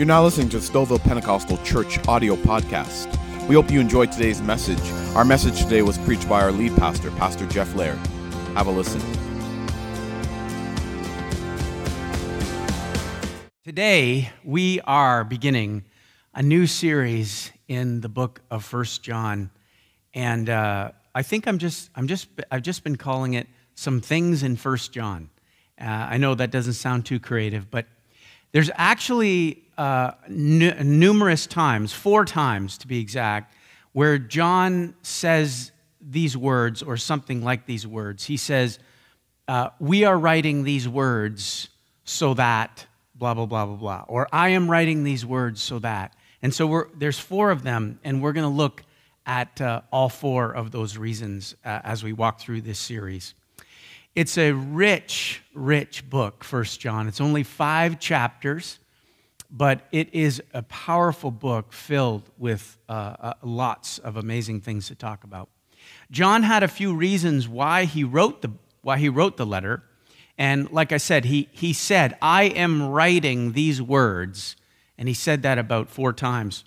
You're now listening to the Stouffville Pentecostal Church audio podcast. We hope you enjoyed today's message. Our message today was preached by our lead pastor, Pastor Jeff Laird. Have a listen. Today, we are beginning a new series in the book of First John. And uh, I think I'm just, I'm just, I've just been calling it Some Things in First John. Uh, I know that doesn't sound too creative, but there's actually uh, numerous times, four times to be exact, where John says these words or something like these words. He says, uh, We are writing these words so that, blah, blah, blah, blah, blah. Or I am writing these words so that. And so there's four of them, and we're going to look at uh, all four of those reasons uh, as we walk through this series. It's a rich, rich book, First John. It's only five chapters, but it is a powerful book filled with uh, uh, lots of amazing things to talk about. John had a few reasons why he wrote the, why he wrote the letter. And like I said, he, he said, I am writing these words. And he said that about four times.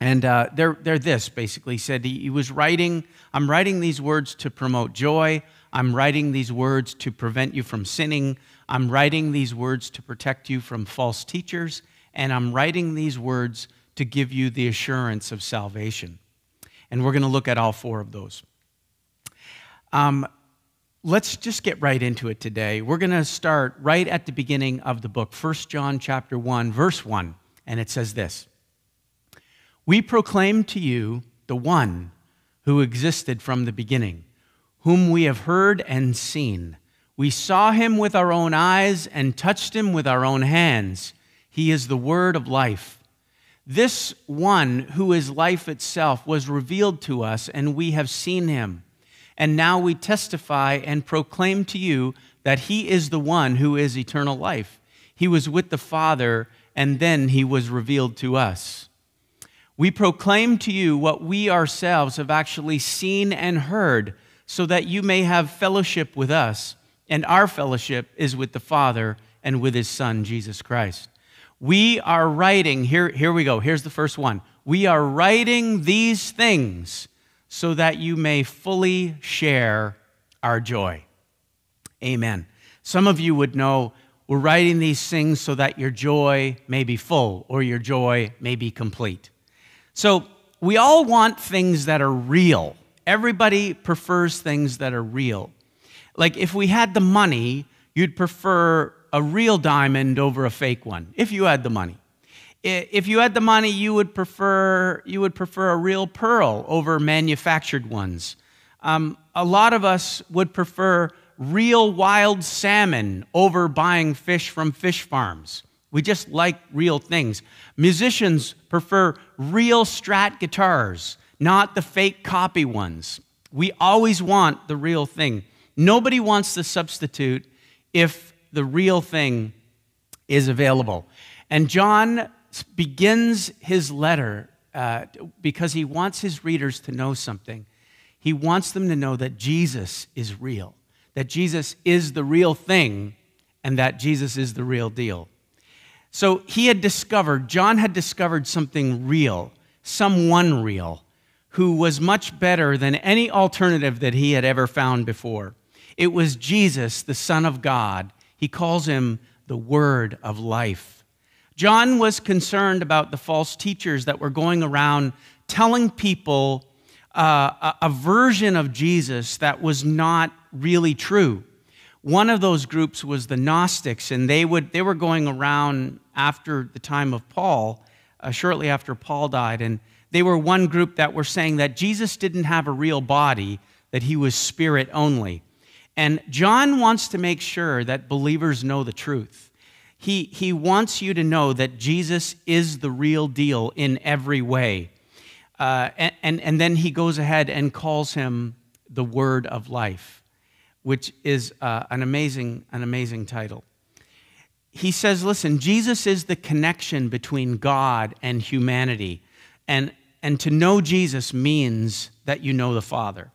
And uh, they're, they're this basically. He said he, he was writing, I'm writing these words to promote joy. I'm writing these words to prevent you from sinning. I'm writing these words to protect you from false teachers. And I'm writing these words to give you the assurance of salvation. And we're going to look at all four of those. Um, let's just get right into it today. We're going to start right at the beginning of the book, 1 John chapter 1, verse 1. And it says this We proclaim to you the one who existed from the beginning whom we have heard and seen. We saw him with our own eyes and touched him with our own hands. He is the word of life. This one who is life itself was revealed to us, and we have seen him. And now we testify and proclaim to you that he is the one who is eternal life. He was with the Father, and then he was revealed to us. We proclaim to you what we ourselves have actually seen and heard so that you may have fellowship with us. And our fellowship is with the Father and with his Son, Jesus Christ. We are writing, here, here we go, here's the first one. We are writing these things so that you may fully share our joy. Amen. Some of you would know we're writing these things so that your joy may be full or your joy may be complete. So we all want things that are real. Everybody prefers things that are real. Like if we had the money, you'd prefer a real diamond over a fake one, if you had the money. If you had the money, you would prefer, you would prefer a real pearl over manufactured ones. Um, a lot of us would prefer real wild salmon over buying fish from fish farms. We just like real things. Musicians prefer real strat guitars not the fake copy ones. We always want the real thing. Nobody wants the substitute if the real thing is available. And John begins his letter uh, because he wants his readers to know something. He wants them to know that Jesus is real, that Jesus is the real thing, and that Jesus is the real deal. So he had discovered, John had discovered something real, someone real, who was much better than any alternative that he had ever found before. It was Jesus, the Son of God. He calls him the Word of life. John was concerned about the false teachers that were going around telling people uh, a, version of Jesus that was not really true. One of those groups was the Gnostics, and they, would, they were going around after the time of Paul, uh, shortly after Paul died, and they were one group that were saying that Jesus didn't have a real body, that he was spirit only. And John wants to make sure that believers know the truth. He, he wants you to know that Jesus is the real deal in every way. Uh, and, and, and then he goes ahead and calls him the Word of Life, which is uh, an, amazing, an amazing title. He says, listen, Jesus is the connection between God and humanity. And and to know Jesus means that you know the Father.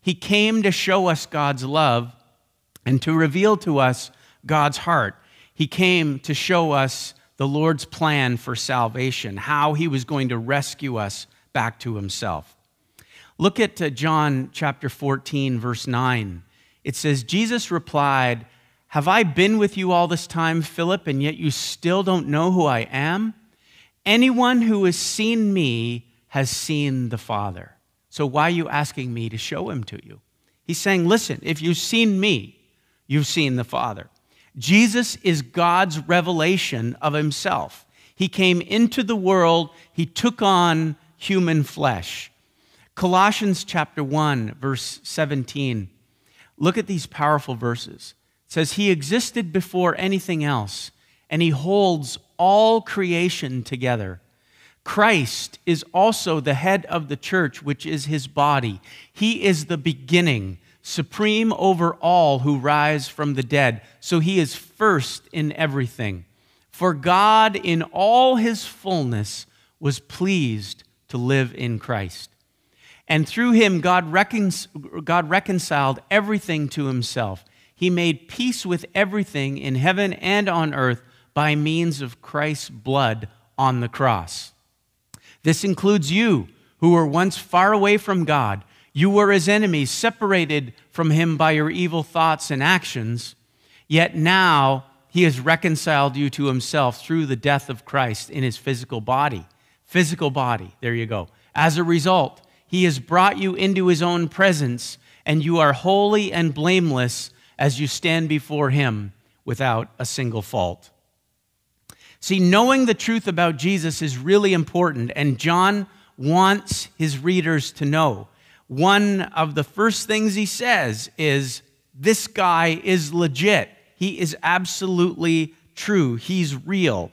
He came to show us God's love and to reveal to us God's heart. He came to show us the Lord's plan for salvation, how he was going to rescue us back to himself. Look at uh, John chapter 14, verse 9. It says, Jesus replied, Have I been with you all this time, Philip, and yet you still don't know who I am? Anyone who has seen me has seen the Father. So why are you asking me to show him to you? He's saying, Listen, if you've seen me, you've seen the Father. Jesus is God's revelation of himself. He came into the world, he took on human flesh. Colossians chapter 1, verse 17. Look at these powerful verses. Says, He existed before anything else, and He holds all creation together. Christ is also the head of the church, which is His body. He is the beginning, supreme over all who rise from the dead. So He is first in everything. For God, in all His fullness, was pleased to live in Christ. And through him, God, recon- God reconciled everything to himself. He made peace with everything in heaven and on earth by means of Christ's blood on the cross. This includes you, who were once far away from God. You were his enemies, separated from him by your evil thoughts and actions. Yet now he has reconciled you to himself through the death of Christ in his physical body. Physical body, there you go. As a result, he has brought you into his own presence, and you are holy and blameless as you stand before him without a single fault. See, knowing the truth about Jesus is really important, and John wants his readers to know. One of the first things he says is, This guy is legit. He is absolutely true. He's real.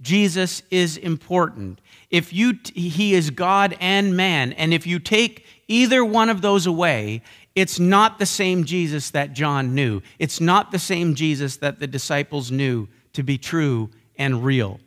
Jesus is important if you he is God and man, and if you take either one of those away, it's not the same Jesus that John knew. It's not the same Jesus that the disciples knew to be true and real.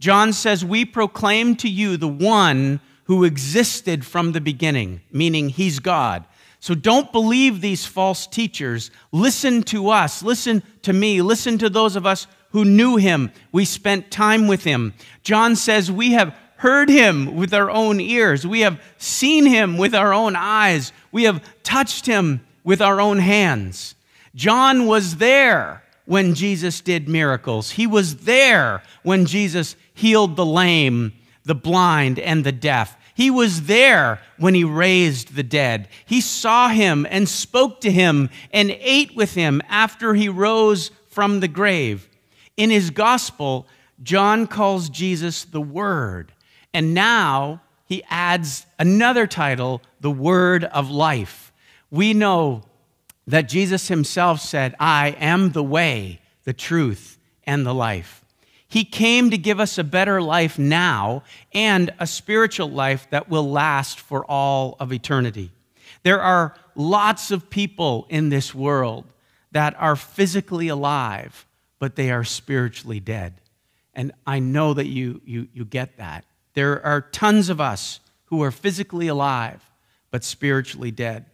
John says, We proclaim to you the one who existed from the beginning, meaning he's God. So don't believe these false teachers. Listen to us. Listen to me. Listen to those of us who knew him. We spent time with him. John says, We have heard him with our own ears. We have seen him with our own eyes. We have touched him with our own hands. John was there when Jesus did miracles. He was there when Jesus healed the lame, the blind, and the deaf. He was there when he raised the dead. He saw him and spoke to him and ate with him after he rose from the grave. In his gospel, John calls Jesus the Word. And now he adds another title, the Word of Life. We know that Jesus himself said, I am the way, the truth, and the life. He came to give us a better life now and a spiritual life that will last for all of eternity. There are lots of people in this world that are physically alive, but they are spiritually dead. And I know that you, you, you get that. There are tons of us who are physically alive, but spiritually dead.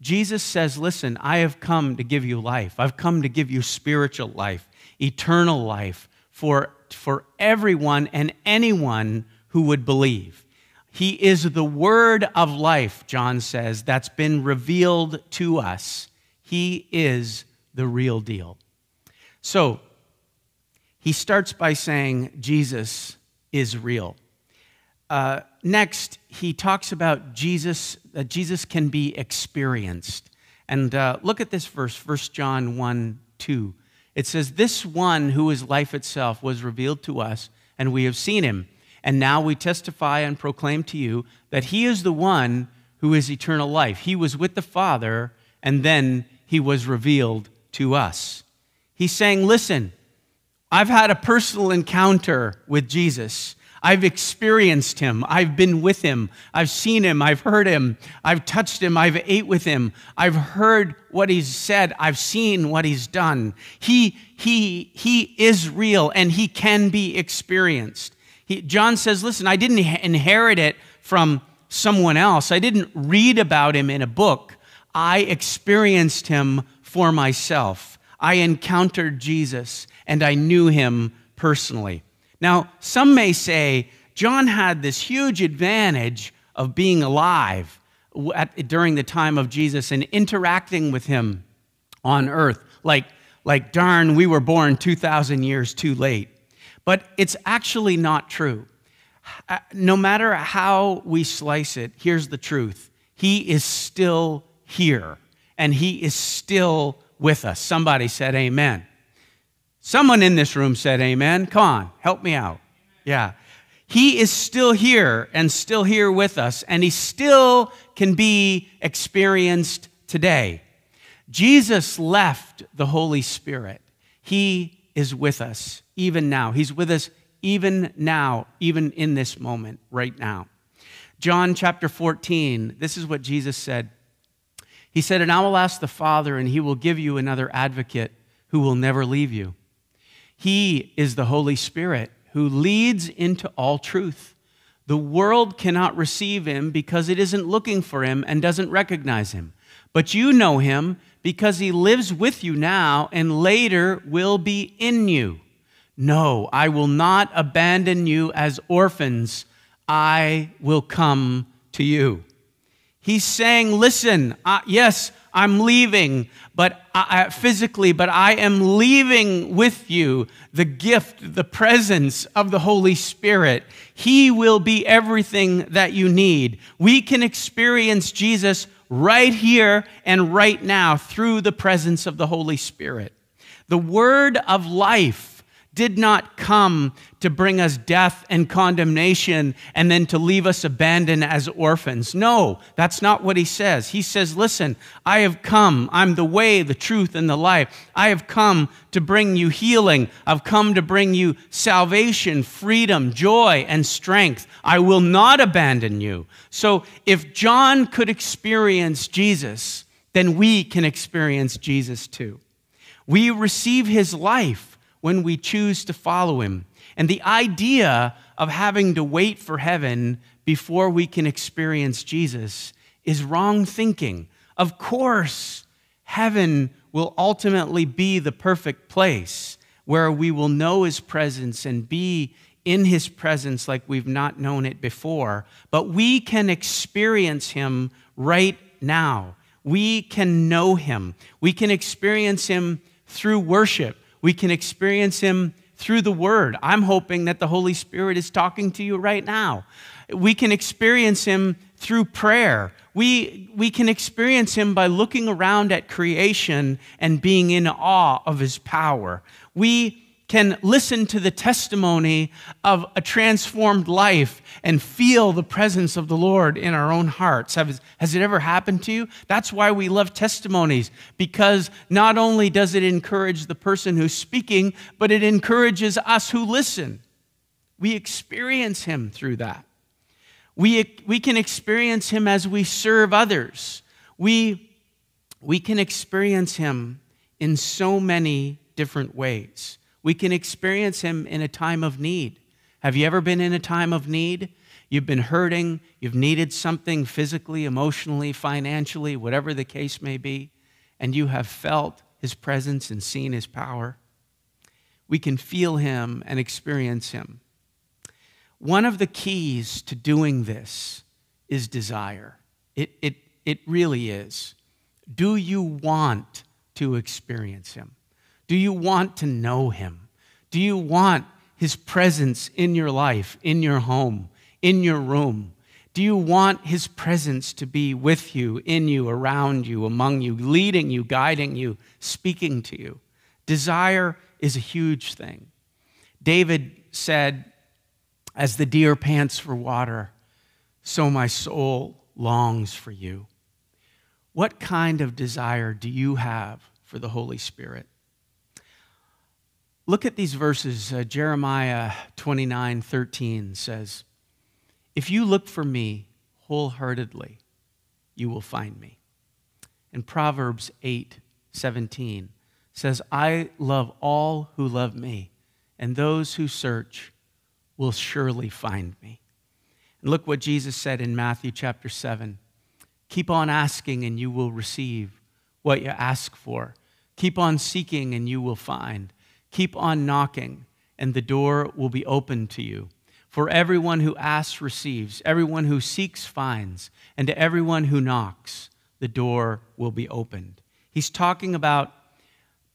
Jesus says, Listen, I have come to give you life. I've come to give you spiritual life, eternal life for, for everyone and anyone who would believe. He is the word of life, John says, that's been revealed to us. He is the real deal. So, he starts by saying, Jesus is real. Uh, next, he talks about Jesus, that Jesus can be experienced. And uh, look at this verse, 1 John 1 2. It says, This one who is life itself was revealed to us, and we have seen him. And now we testify and proclaim to you that he is the one who is eternal life. He was with the Father, and then he was revealed to us. He's saying, Listen, I've had a personal encounter with Jesus. I've experienced him. I've been with him. I've seen him. I've heard him. I've touched him. I've ate with him. I've heard what he's said. I've seen what he's done. He, he, he is real and he can be experienced. He, John says, listen, I didn't inherit it from someone else. I didn't read about him in a book. I experienced him for myself. I encountered Jesus and I knew him personally. Now, some may say John had this huge advantage of being alive at, during the time of Jesus and interacting with him on earth. Like, like, darn, we were born 2,000 years too late. But it's actually not true. Uh, no matter how we slice it, here's the truth He is still here, and He is still with us. Somebody said, Amen. Someone in this room said, Amen. Come on, help me out. Yeah. He is still here and still here with us, and He still can be experienced today. Jesus left the Holy Spirit. He is with us even now. He's with us even now, even in this moment, right now. John chapter 14, this is what Jesus said. He said, And I will ask the Father, and he will give you another advocate who will never leave you. He is the Holy Spirit who leads into all truth. The world cannot receive him because it isn't looking for him and doesn't recognize him. But you know him because he lives with you now and later will be in you. No, I will not abandon you as orphans. I will come to you. He's saying, Listen, uh, yes, I'm leaving, but I, physically, but I am leaving with you the gift, the presence of the Holy Spirit. He will be everything that you need. We can experience Jesus right here and right now through the presence of the Holy Spirit. The word of life did not come to bring us death and condemnation and then to leave us abandoned as orphans. No, that's not what he says. He says, Listen, I have come. I'm the way, the truth, and the life. I have come to bring you healing. I've come to bring you salvation, freedom, joy, and strength. I will not abandon you. So if John could experience Jesus, then we can experience Jesus too. We receive his life when we choose to follow him. And the idea of having to wait for heaven before we can experience Jesus is wrong thinking. Of course, heaven will ultimately be the perfect place where we will know his presence and be in his presence like we've not known it before. But we can experience him right now. We can know him. We can experience him through worship. We can experience Him through the Word. I'm hoping that the Holy Spirit is talking to you right now. We can experience Him through prayer. We, we can experience Him by looking around at creation and being in awe of His power. We can listen to the testimony of a transformed life and feel the presence of the Lord in our own hearts. Has, it ever happened to you? That's why we love testimonies, because not only does it encourage the person who's speaking, but it encourages us who listen. We experience Him through that. We, we can experience Him as we serve others. We, we can experience Him in so many different ways. We can experience Him in a time of need. Have you ever been in a time of need? You've been hurting, you've needed something physically, emotionally, financially, whatever the case may be, and you have felt His presence and seen His power. We can feel Him and experience Him. One of the keys to doing this is desire. It, it, it really is. Do you want to experience Him? Do you want to know Him? Do you want His presence in your life, in your home, in your room? Do you want His presence to be with you, in you, around you, among you, leading you, guiding you, speaking to you? Desire is a huge thing. David said, As the deer pants for water, so my soul longs for you. What kind of desire do you have for the Holy Spirit? Look at these verses. Uh, Jeremiah 29 13 says, If you look for me wholeheartedly, you will find me. And Proverbs 8 17 says, I love all who love me, and those who search will surely find me. And look what Jesus said in Matthew chapter 7 Keep on asking, and you will receive what you ask for. Keep on seeking, and you will find. Keep on knocking, and the door will be opened to you. For everyone who asks receives, everyone who seeks finds, and to everyone who knocks, the door will be opened. He's talking about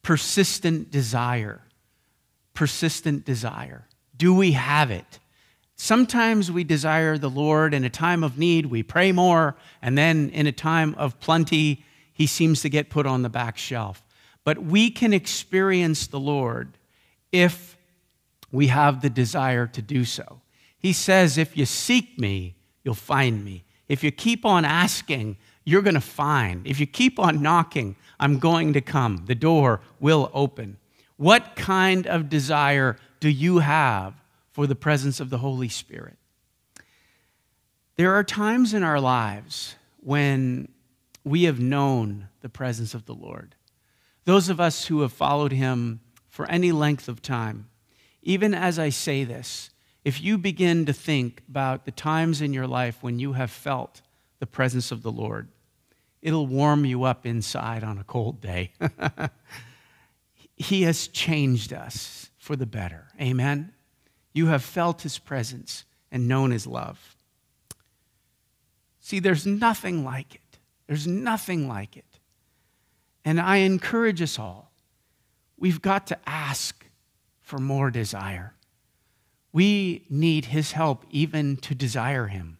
persistent desire. Persistent desire. Do we have it? Sometimes we desire the Lord in a time of need, we pray more, and then in a time of plenty, he seems to get put on the back shelf. But we can experience the Lord if we have the desire to do so. He says, If you seek me, you'll find me. If you keep on asking, you're going to find. If you keep on knocking, I'm going to come. The door will open. What kind of desire do you have for the presence of the Holy Spirit? There are times in our lives when we have known the presence of the Lord. Those of us who have followed him for any length of time, even as I say this, if you begin to think about the times in your life when you have felt the presence of the Lord, it'll warm you up inside on a cold day. he has changed us for the better. Amen? You have felt his presence and known his love. See, there's nothing like it. There's nothing like it. And I encourage us all, we've got to ask for more desire. We need his help even to desire him.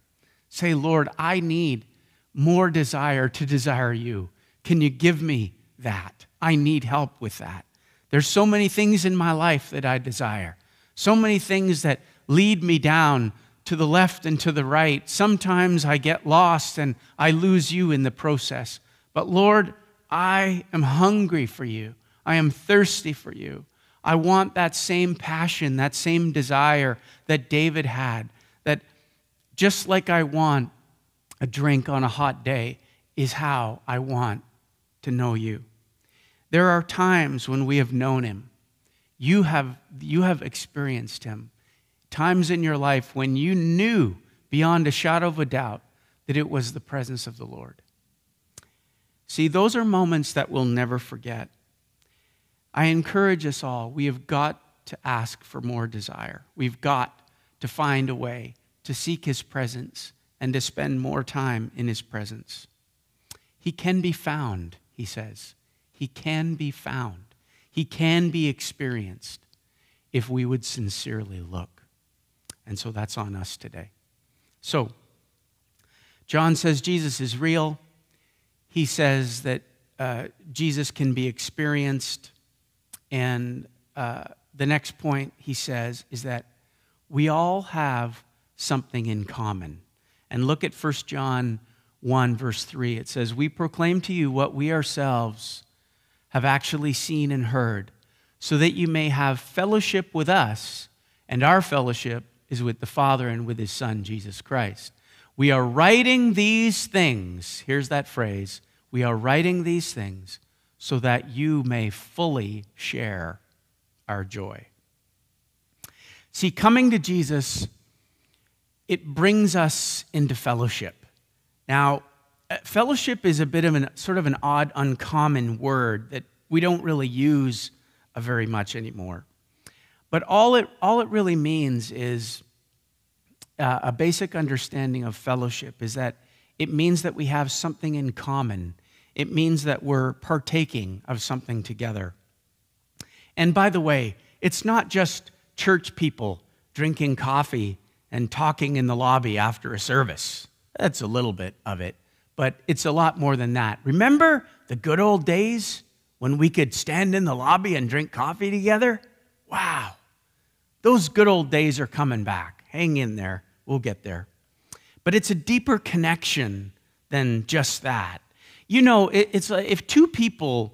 Say, Lord, I need more desire to desire you. Can you give me that? I need help with that. There's so many things in my life that I desire, so many things that lead me down to the left and to the right. Sometimes I get lost and I lose you in the process. But Lord, I am hungry for you. I am thirsty for you. I want that same passion, that same desire that David had, that just like I want a drink on a hot day, is how I want to know you. There are times when we have known him. You have, you have experienced him. Times in your life when you knew beyond a shadow of a doubt that it was the presence of the Lord. See, those are moments that we'll never forget. I encourage us all, we have got to ask for more desire. We've got to find a way to seek his presence and to spend more time in his presence. He can be found, he says. He can be found. He can be experienced if we would sincerely look. And so that's on us today. So, John says Jesus is real. He says that uh, Jesus can be experienced and uh, the next point he says is that we all have something in common. And look at 1 John 1, verse 3. It says, We proclaim to you what we ourselves have actually seen and heard, so that you may have fellowship with us, and our fellowship is with the Father and with his Son, Jesus Christ. We are writing these things. Here's that phrase. We are writing these things so that you may fully share our joy. See, coming to Jesus, it brings us into fellowship. Now, uh, fellowship is a bit of an sort of an odd, uncommon word that we don't really use very much anymore. But all it, all it really means is uh, a basic understanding of fellowship is that it means that we have something in common it means that we're partaking of something together. And by the way, it's not just church people drinking coffee and talking in the lobby after a service. That's a little bit of it, but it's a lot more than that. Remember the good old days when we could stand in the lobby and drink coffee together? Wow. Those good old days are coming back. Hang in there. We'll get there. But it's a deeper connection than just that you know, it, it's like if two people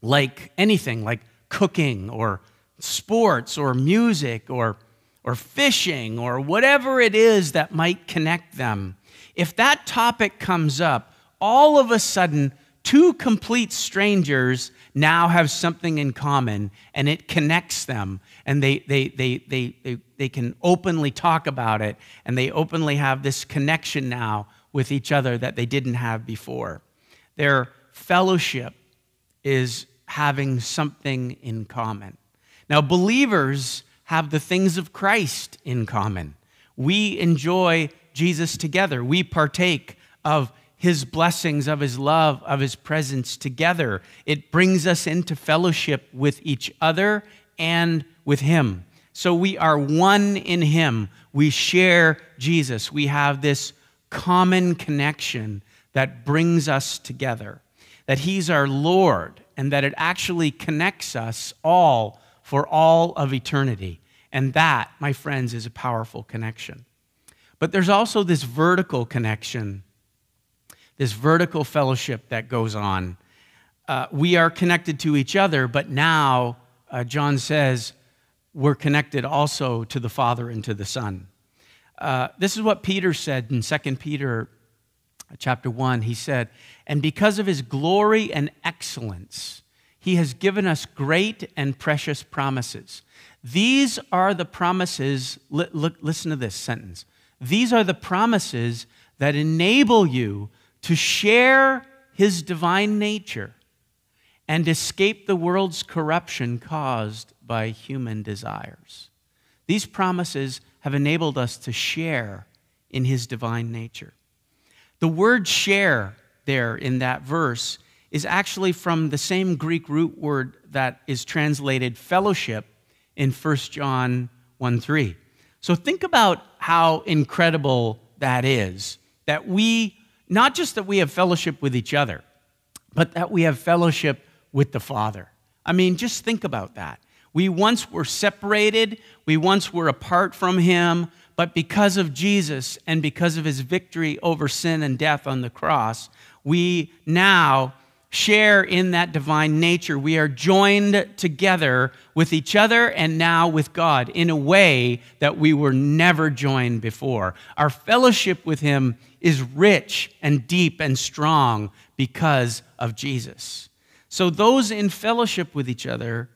like anything, like cooking or sports or music or, or fishing or whatever it is that might connect them, if that topic comes up, all of a sudden, two complete strangers now have something in common and it connects them and they, they, they, they, they, they can openly talk about it and they openly have this connection now with each other that they didn't have before. Their fellowship is having something in common. Now, believers have the things of Christ in common. We enjoy Jesus together. We partake of his blessings, of his love, of his presence together. It brings us into fellowship with each other and with him. So we are one in him. We share Jesus. We have this common connection that brings us together, that he's our Lord, and that it actually connects us all for all of eternity. And that, my friends, is a powerful connection. But there's also this vertical connection this vertical fellowship that goes on. Uh, we are connected to each other, but now, uh, John says, we're connected also to the Father and to the Son. Uh, this is what Peter said in 2 Peter chapter 1. He said, And because of his glory and excellence, he has given us great and precious promises. These are the promises, li- listen to this sentence. These are the promises that enable you to share his divine nature and escape the world's corruption caused by human desires. These promises have enabled us to share in his divine nature. The word share there in that verse is actually from the same Greek root word that is translated fellowship in 1 John 1 3. So think about how incredible that is that we not just that we have fellowship with each other, but that we have fellowship with the Father. I mean, just think about that. We once were separated, we once were apart from Him, but because of Jesus and because of His victory over sin and death on the cross, we now share in that divine nature. We are joined together with each other and now with God in a way that we were never joined before. Our fellowship with Him is rich and deep and strong because of Jesus. So, those in fellowship with each other,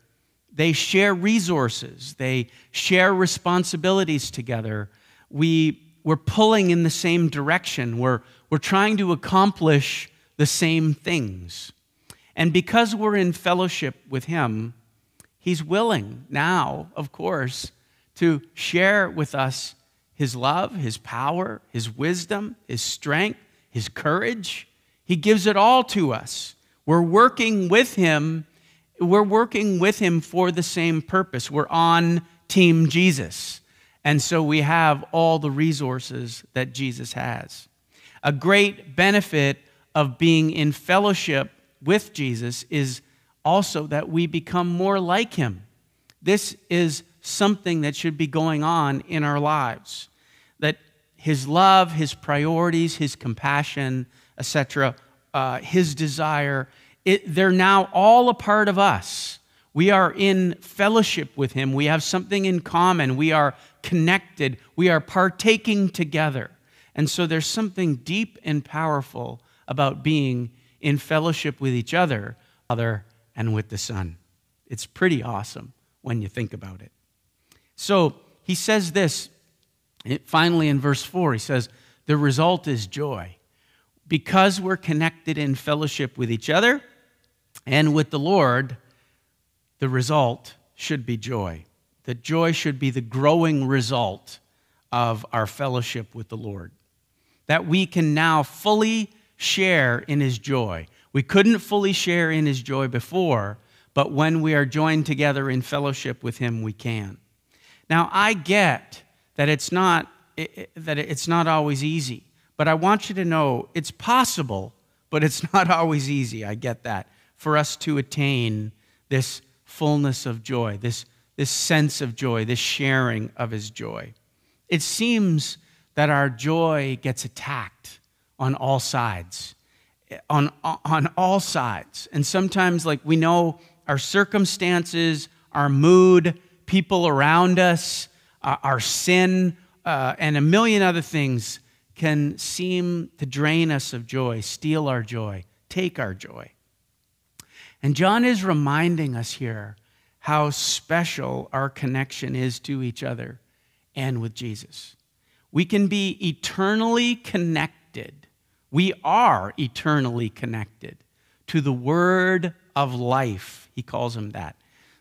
they share resources, they share responsibilities together. We, we're pulling in the same direction, we're, we're trying to accomplish the same things. And because we're in fellowship with Him, He's willing now, of course, to share with us His love, His power, His wisdom, His strength, His courage. He gives it all to us. We're working with Him. We're working with Him for the same purpose. We're on Team Jesus. And so we have all the resources that Jesus has. A great benefit of being in fellowship with Jesus is also that we become more like him. This is something that should be going on in our lives. His love, his priorities, his compassion, etc., uh, his desire, it, they're now all a part of us. We are in fellowship with him. We have something in common. We are connected. We are partaking together. And so there's something deep and powerful about being in fellowship with each other, Father, and with the Son. It's pretty awesome when you think about it. So he says this finally in verse 4 he says, The result is joy. Because we're connected in fellowship with each other and with the Lord, the result should be joy. The joy should be the growing result of our fellowship with the Lord. That we can now fully share in his joy. We couldn't fully share in his joy before, but when we are joined together in fellowship with him, we can. Now, I get that it's not, that it's not always easy, but I want you to know it's possible, but it's not always easy. I get that. For us to attain this fullness of joy, this, this sense of joy, this sharing of his joy. It seems that our joy gets attacked on all sides. On, on all sides. And sometimes, like, we know our circumstances, our mood, people around us, uh, our sin, uh, and a million other things can seem to drain us of joy, steal our joy, take our joy. And John is reminding us here how special our connection is to each other and with Jesus. We can be eternally connected we are eternally connected to the word of life. He calls him that.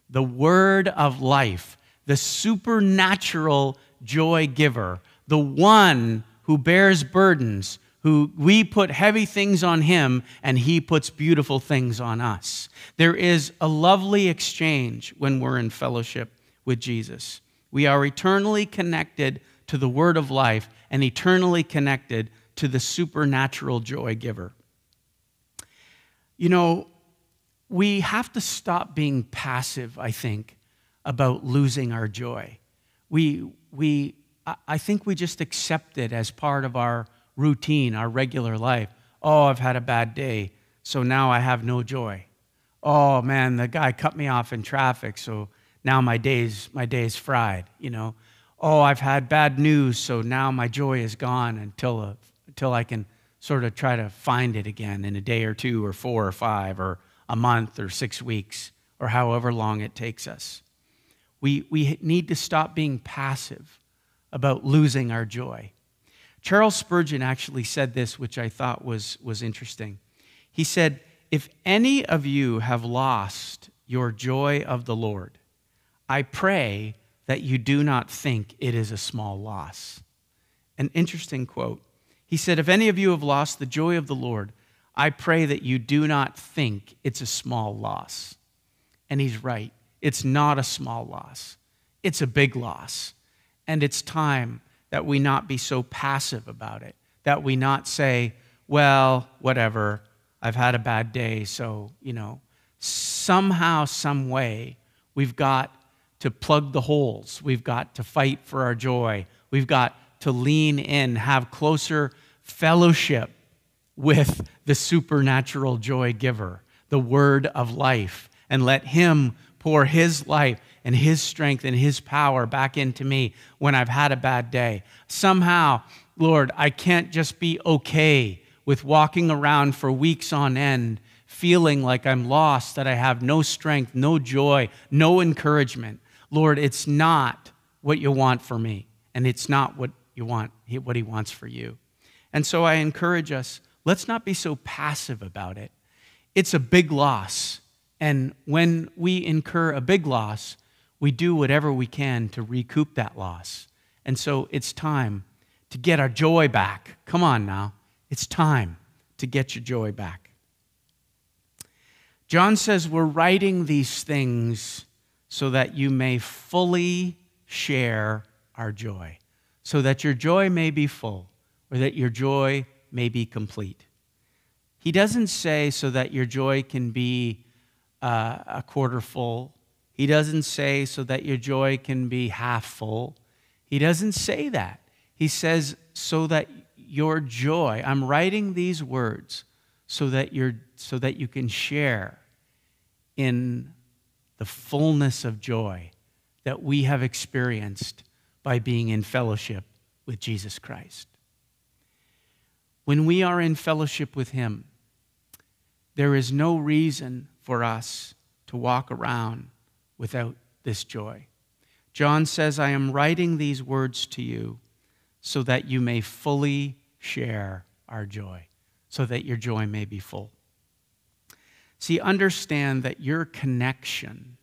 The word of life the supernatural joy giver, the one who bears burdens, who we put heavy things on him and he puts beautiful things on us. There is a lovely exchange when we're in fellowship with Jesus. We are eternally connected to the word of life and eternally connected to the supernatural joy giver. You know, we have to stop being passive, I think, about losing our joy. We, we, I think we just accept it as part of our routine, our regular life. Oh, I've had a bad day, so now I have no joy. Oh man, the guy cut me off in traffic, so now my day's my day's fried, you know. Oh, I've had bad news, so now my joy is gone until uh, until I can sort of try to find it again in a day or two or four or five or a month or 6 weeks or however long it takes us. We we need to stop being passive about losing our joy. Charles Spurgeon actually said this, which I thought was, was interesting. He said, If any of you have lost your joy of the Lord, I pray that you do not think it is a small loss. An interesting quote. He said, If any of you have lost the joy of the Lord, I pray that you do not think it's a small loss. And he's right. It's not a small loss, it's a big loss. And it's time that we not be so passive about it, that we not say, well, whatever, I've had a bad day, so, you know, somehow, some way, we've got to plug the holes. We've got to fight for our joy. We've got to lean in, have closer fellowship with the supernatural joy giver, the word of life, and let Him pour His life and His strength and His power back into me when I've had a bad day. Somehow, Lord, I can't just be okay with walking around for weeks on end feeling like I'm lost, that I have no strength, no joy, no encouragement. Lord, it's not what you want for me, and it's not what you want, what He wants for you. And so I encourage us, let's not be so passive about it. It's a big loss. And when we incur a big loss, we do whatever we can to recoup that loss. And so it's time to get our joy back. Come on now. It's time to get your joy back. John says, We're writing these things so that you may fully share our joy, so that your joy may be full, or that your joy may be complete. He doesn't say so that your joy can be uh, a quarter full he doesn't say so that your joy can be half full. He doesn't say that. He says so that your joy, I'm writing these words so that you're so that you can share in the fullness of joy that we have experienced by being in fellowship with Jesus Christ. When we are in fellowship with Him, there is no reason for us to walk around without this joy. John says, I am writing these words to you so that you may fully share our joy, so that your joy may be full. See, understand that your connection,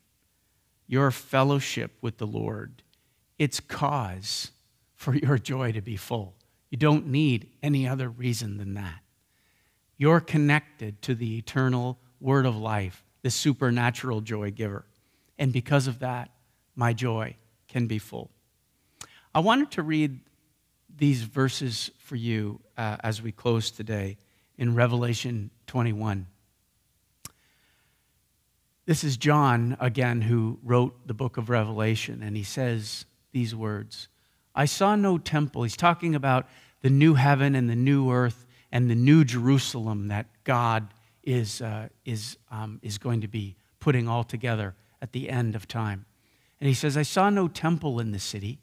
your fellowship with the Lord, it's cause for your joy to be full. You don't need any other reason than that. You're connected to the eternal word of life, the supernatural joy giver. And because of that, my joy can be full. I wanted to read these verses for you uh, as we close today in Revelation 21. This is John, again, who wrote the book of Revelation, and he says these words I saw no temple. He's talking about the new heaven and the new earth and the new Jerusalem that God is, uh, is, um, is going to be putting all together at the end of time. And he says, I saw no temple in the city,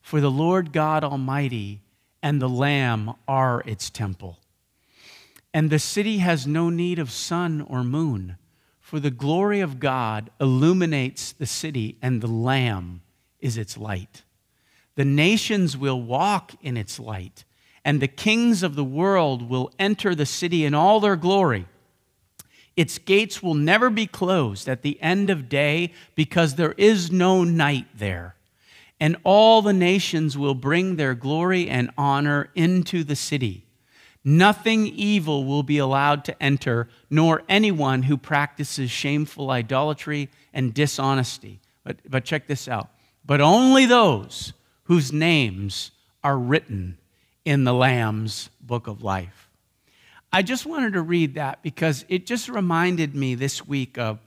for the Lord God Almighty and the Lamb are its temple. And the city has no need of sun or moon, for the glory of God illuminates the city, and the Lamb is its light. The nations will walk in its light, and the kings of the world will enter the city in all their glory. Its gates will never be closed at the end of day because there is no night there. And all the nations will bring their glory and honor into the city. Nothing evil will be allowed to enter, nor anyone who practices shameful idolatry and dishonesty. But, but check this out. But only those whose names are written in the Lamb's book of life. I just wanted to read that because it just reminded me this week of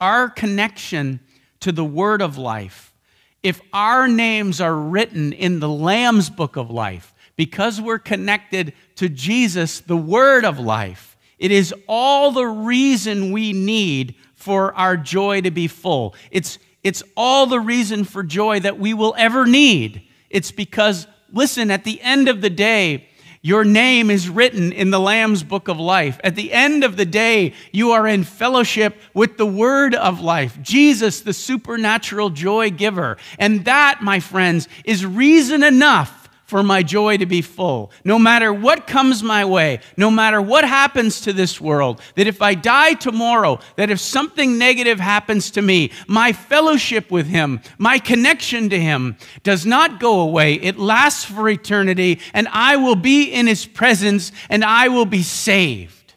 our connection to the word of life. If our names are written in the Lamb's book of life, because we're connected to Jesus, the word of life, it is all the reason we need for our joy to be full. It's, it's all the reason for joy that we will ever need. It's because, listen, at the end of the day, your name is written in the Lamb's book of life. At the end of the day, you are in fellowship with the word of life, Jesus, the supernatural joy giver. And that, my friends, is reason enough for my joy to be full. No matter what comes my way, no matter what happens to this world, that if I die tomorrow, that if something negative happens to me, my fellowship with Him, my connection to Him does not go away. It lasts for eternity, and I will be in His presence and I will be saved.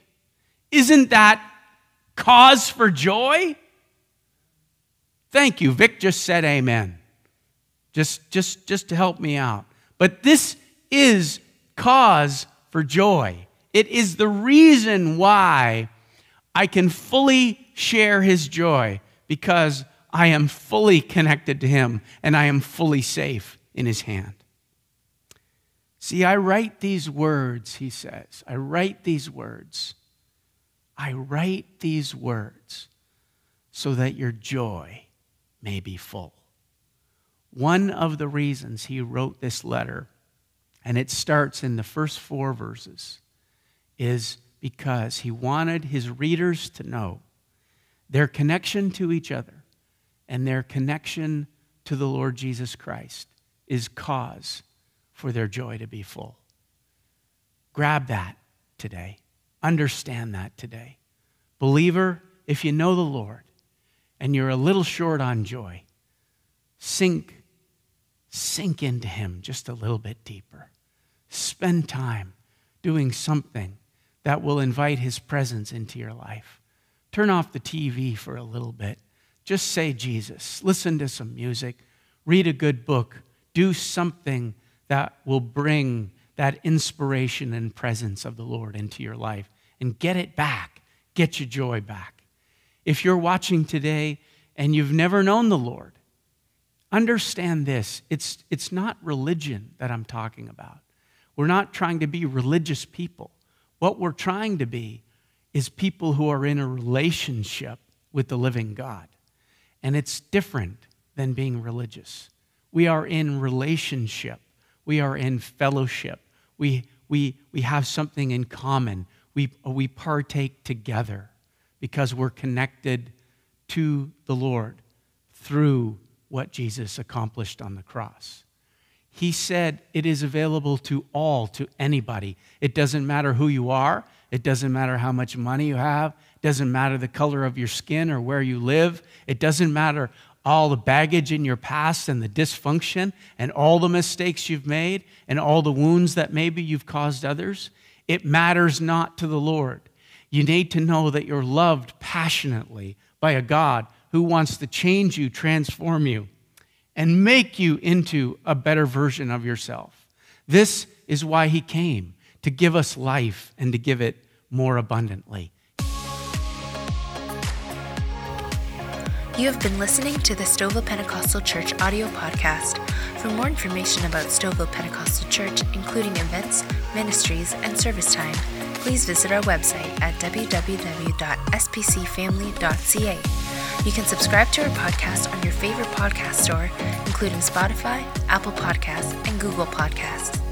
Isn't that cause for joy? Thank you. Vic just said amen. Just, just, just to help me out. But this is cause for joy. It is the reason why I can fully share his joy because I am fully connected to him and I am fully safe in his hand. See, I write these words, he says. I write these words. I write these words so that your joy may be full. One of the reasons he wrote this letter, and it starts in the first four verses, is because he wanted his readers to know their connection to each other and their connection to the Lord Jesus Christ is cause for their joy to be full. Grab that today. Understand that today. Believer, if you know the Lord and you're a little short on joy, sink sink into Him just a little bit deeper. Spend time doing something that will invite His presence into your life. Turn off the TV for a little bit. Just say Jesus. Listen to some music. Read a good book. Do something that will bring that inspiration and presence of the Lord into your life and get it back. Get your joy back. If you're watching today and you've never known the Lord, Understand this it's, it's not religion that I'm talking about. We're not trying to be religious people. What we're trying to be is people who are in a relationship with the living God. And it's different than being religious. We are in relationship, we are in fellowship, we, we, we have something in common, we, we partake together because we're connected to the Lord through what Jesus accomplished on the cross. He said it is available to all, to anybody. It doesn't matter who you are, it doesn't matter how much money you have, it doesn't matter the color of your skin or where you live, it doesn't matter all the baggage in your past and the dysfunction and all the mistakes you've made and all the wounds that maybe you've caused others. It matters not to the Lord. You need to know that you're loved passionately by a God who wants to change you, transform you, and make you into a better version of yourself. This is why he came to give us life and to give it more abundantly. You have been listening to the Stouffville Pentecostal Church audio podcast. For more information about Stouffville Pentecostal Church, including events, ministries, and service time, please visit our website at www.spcfamily.ca. You can subscribe to our podcast on your favorite podcast store, including Spotify, Apple Podcasts, and Google Podcasts.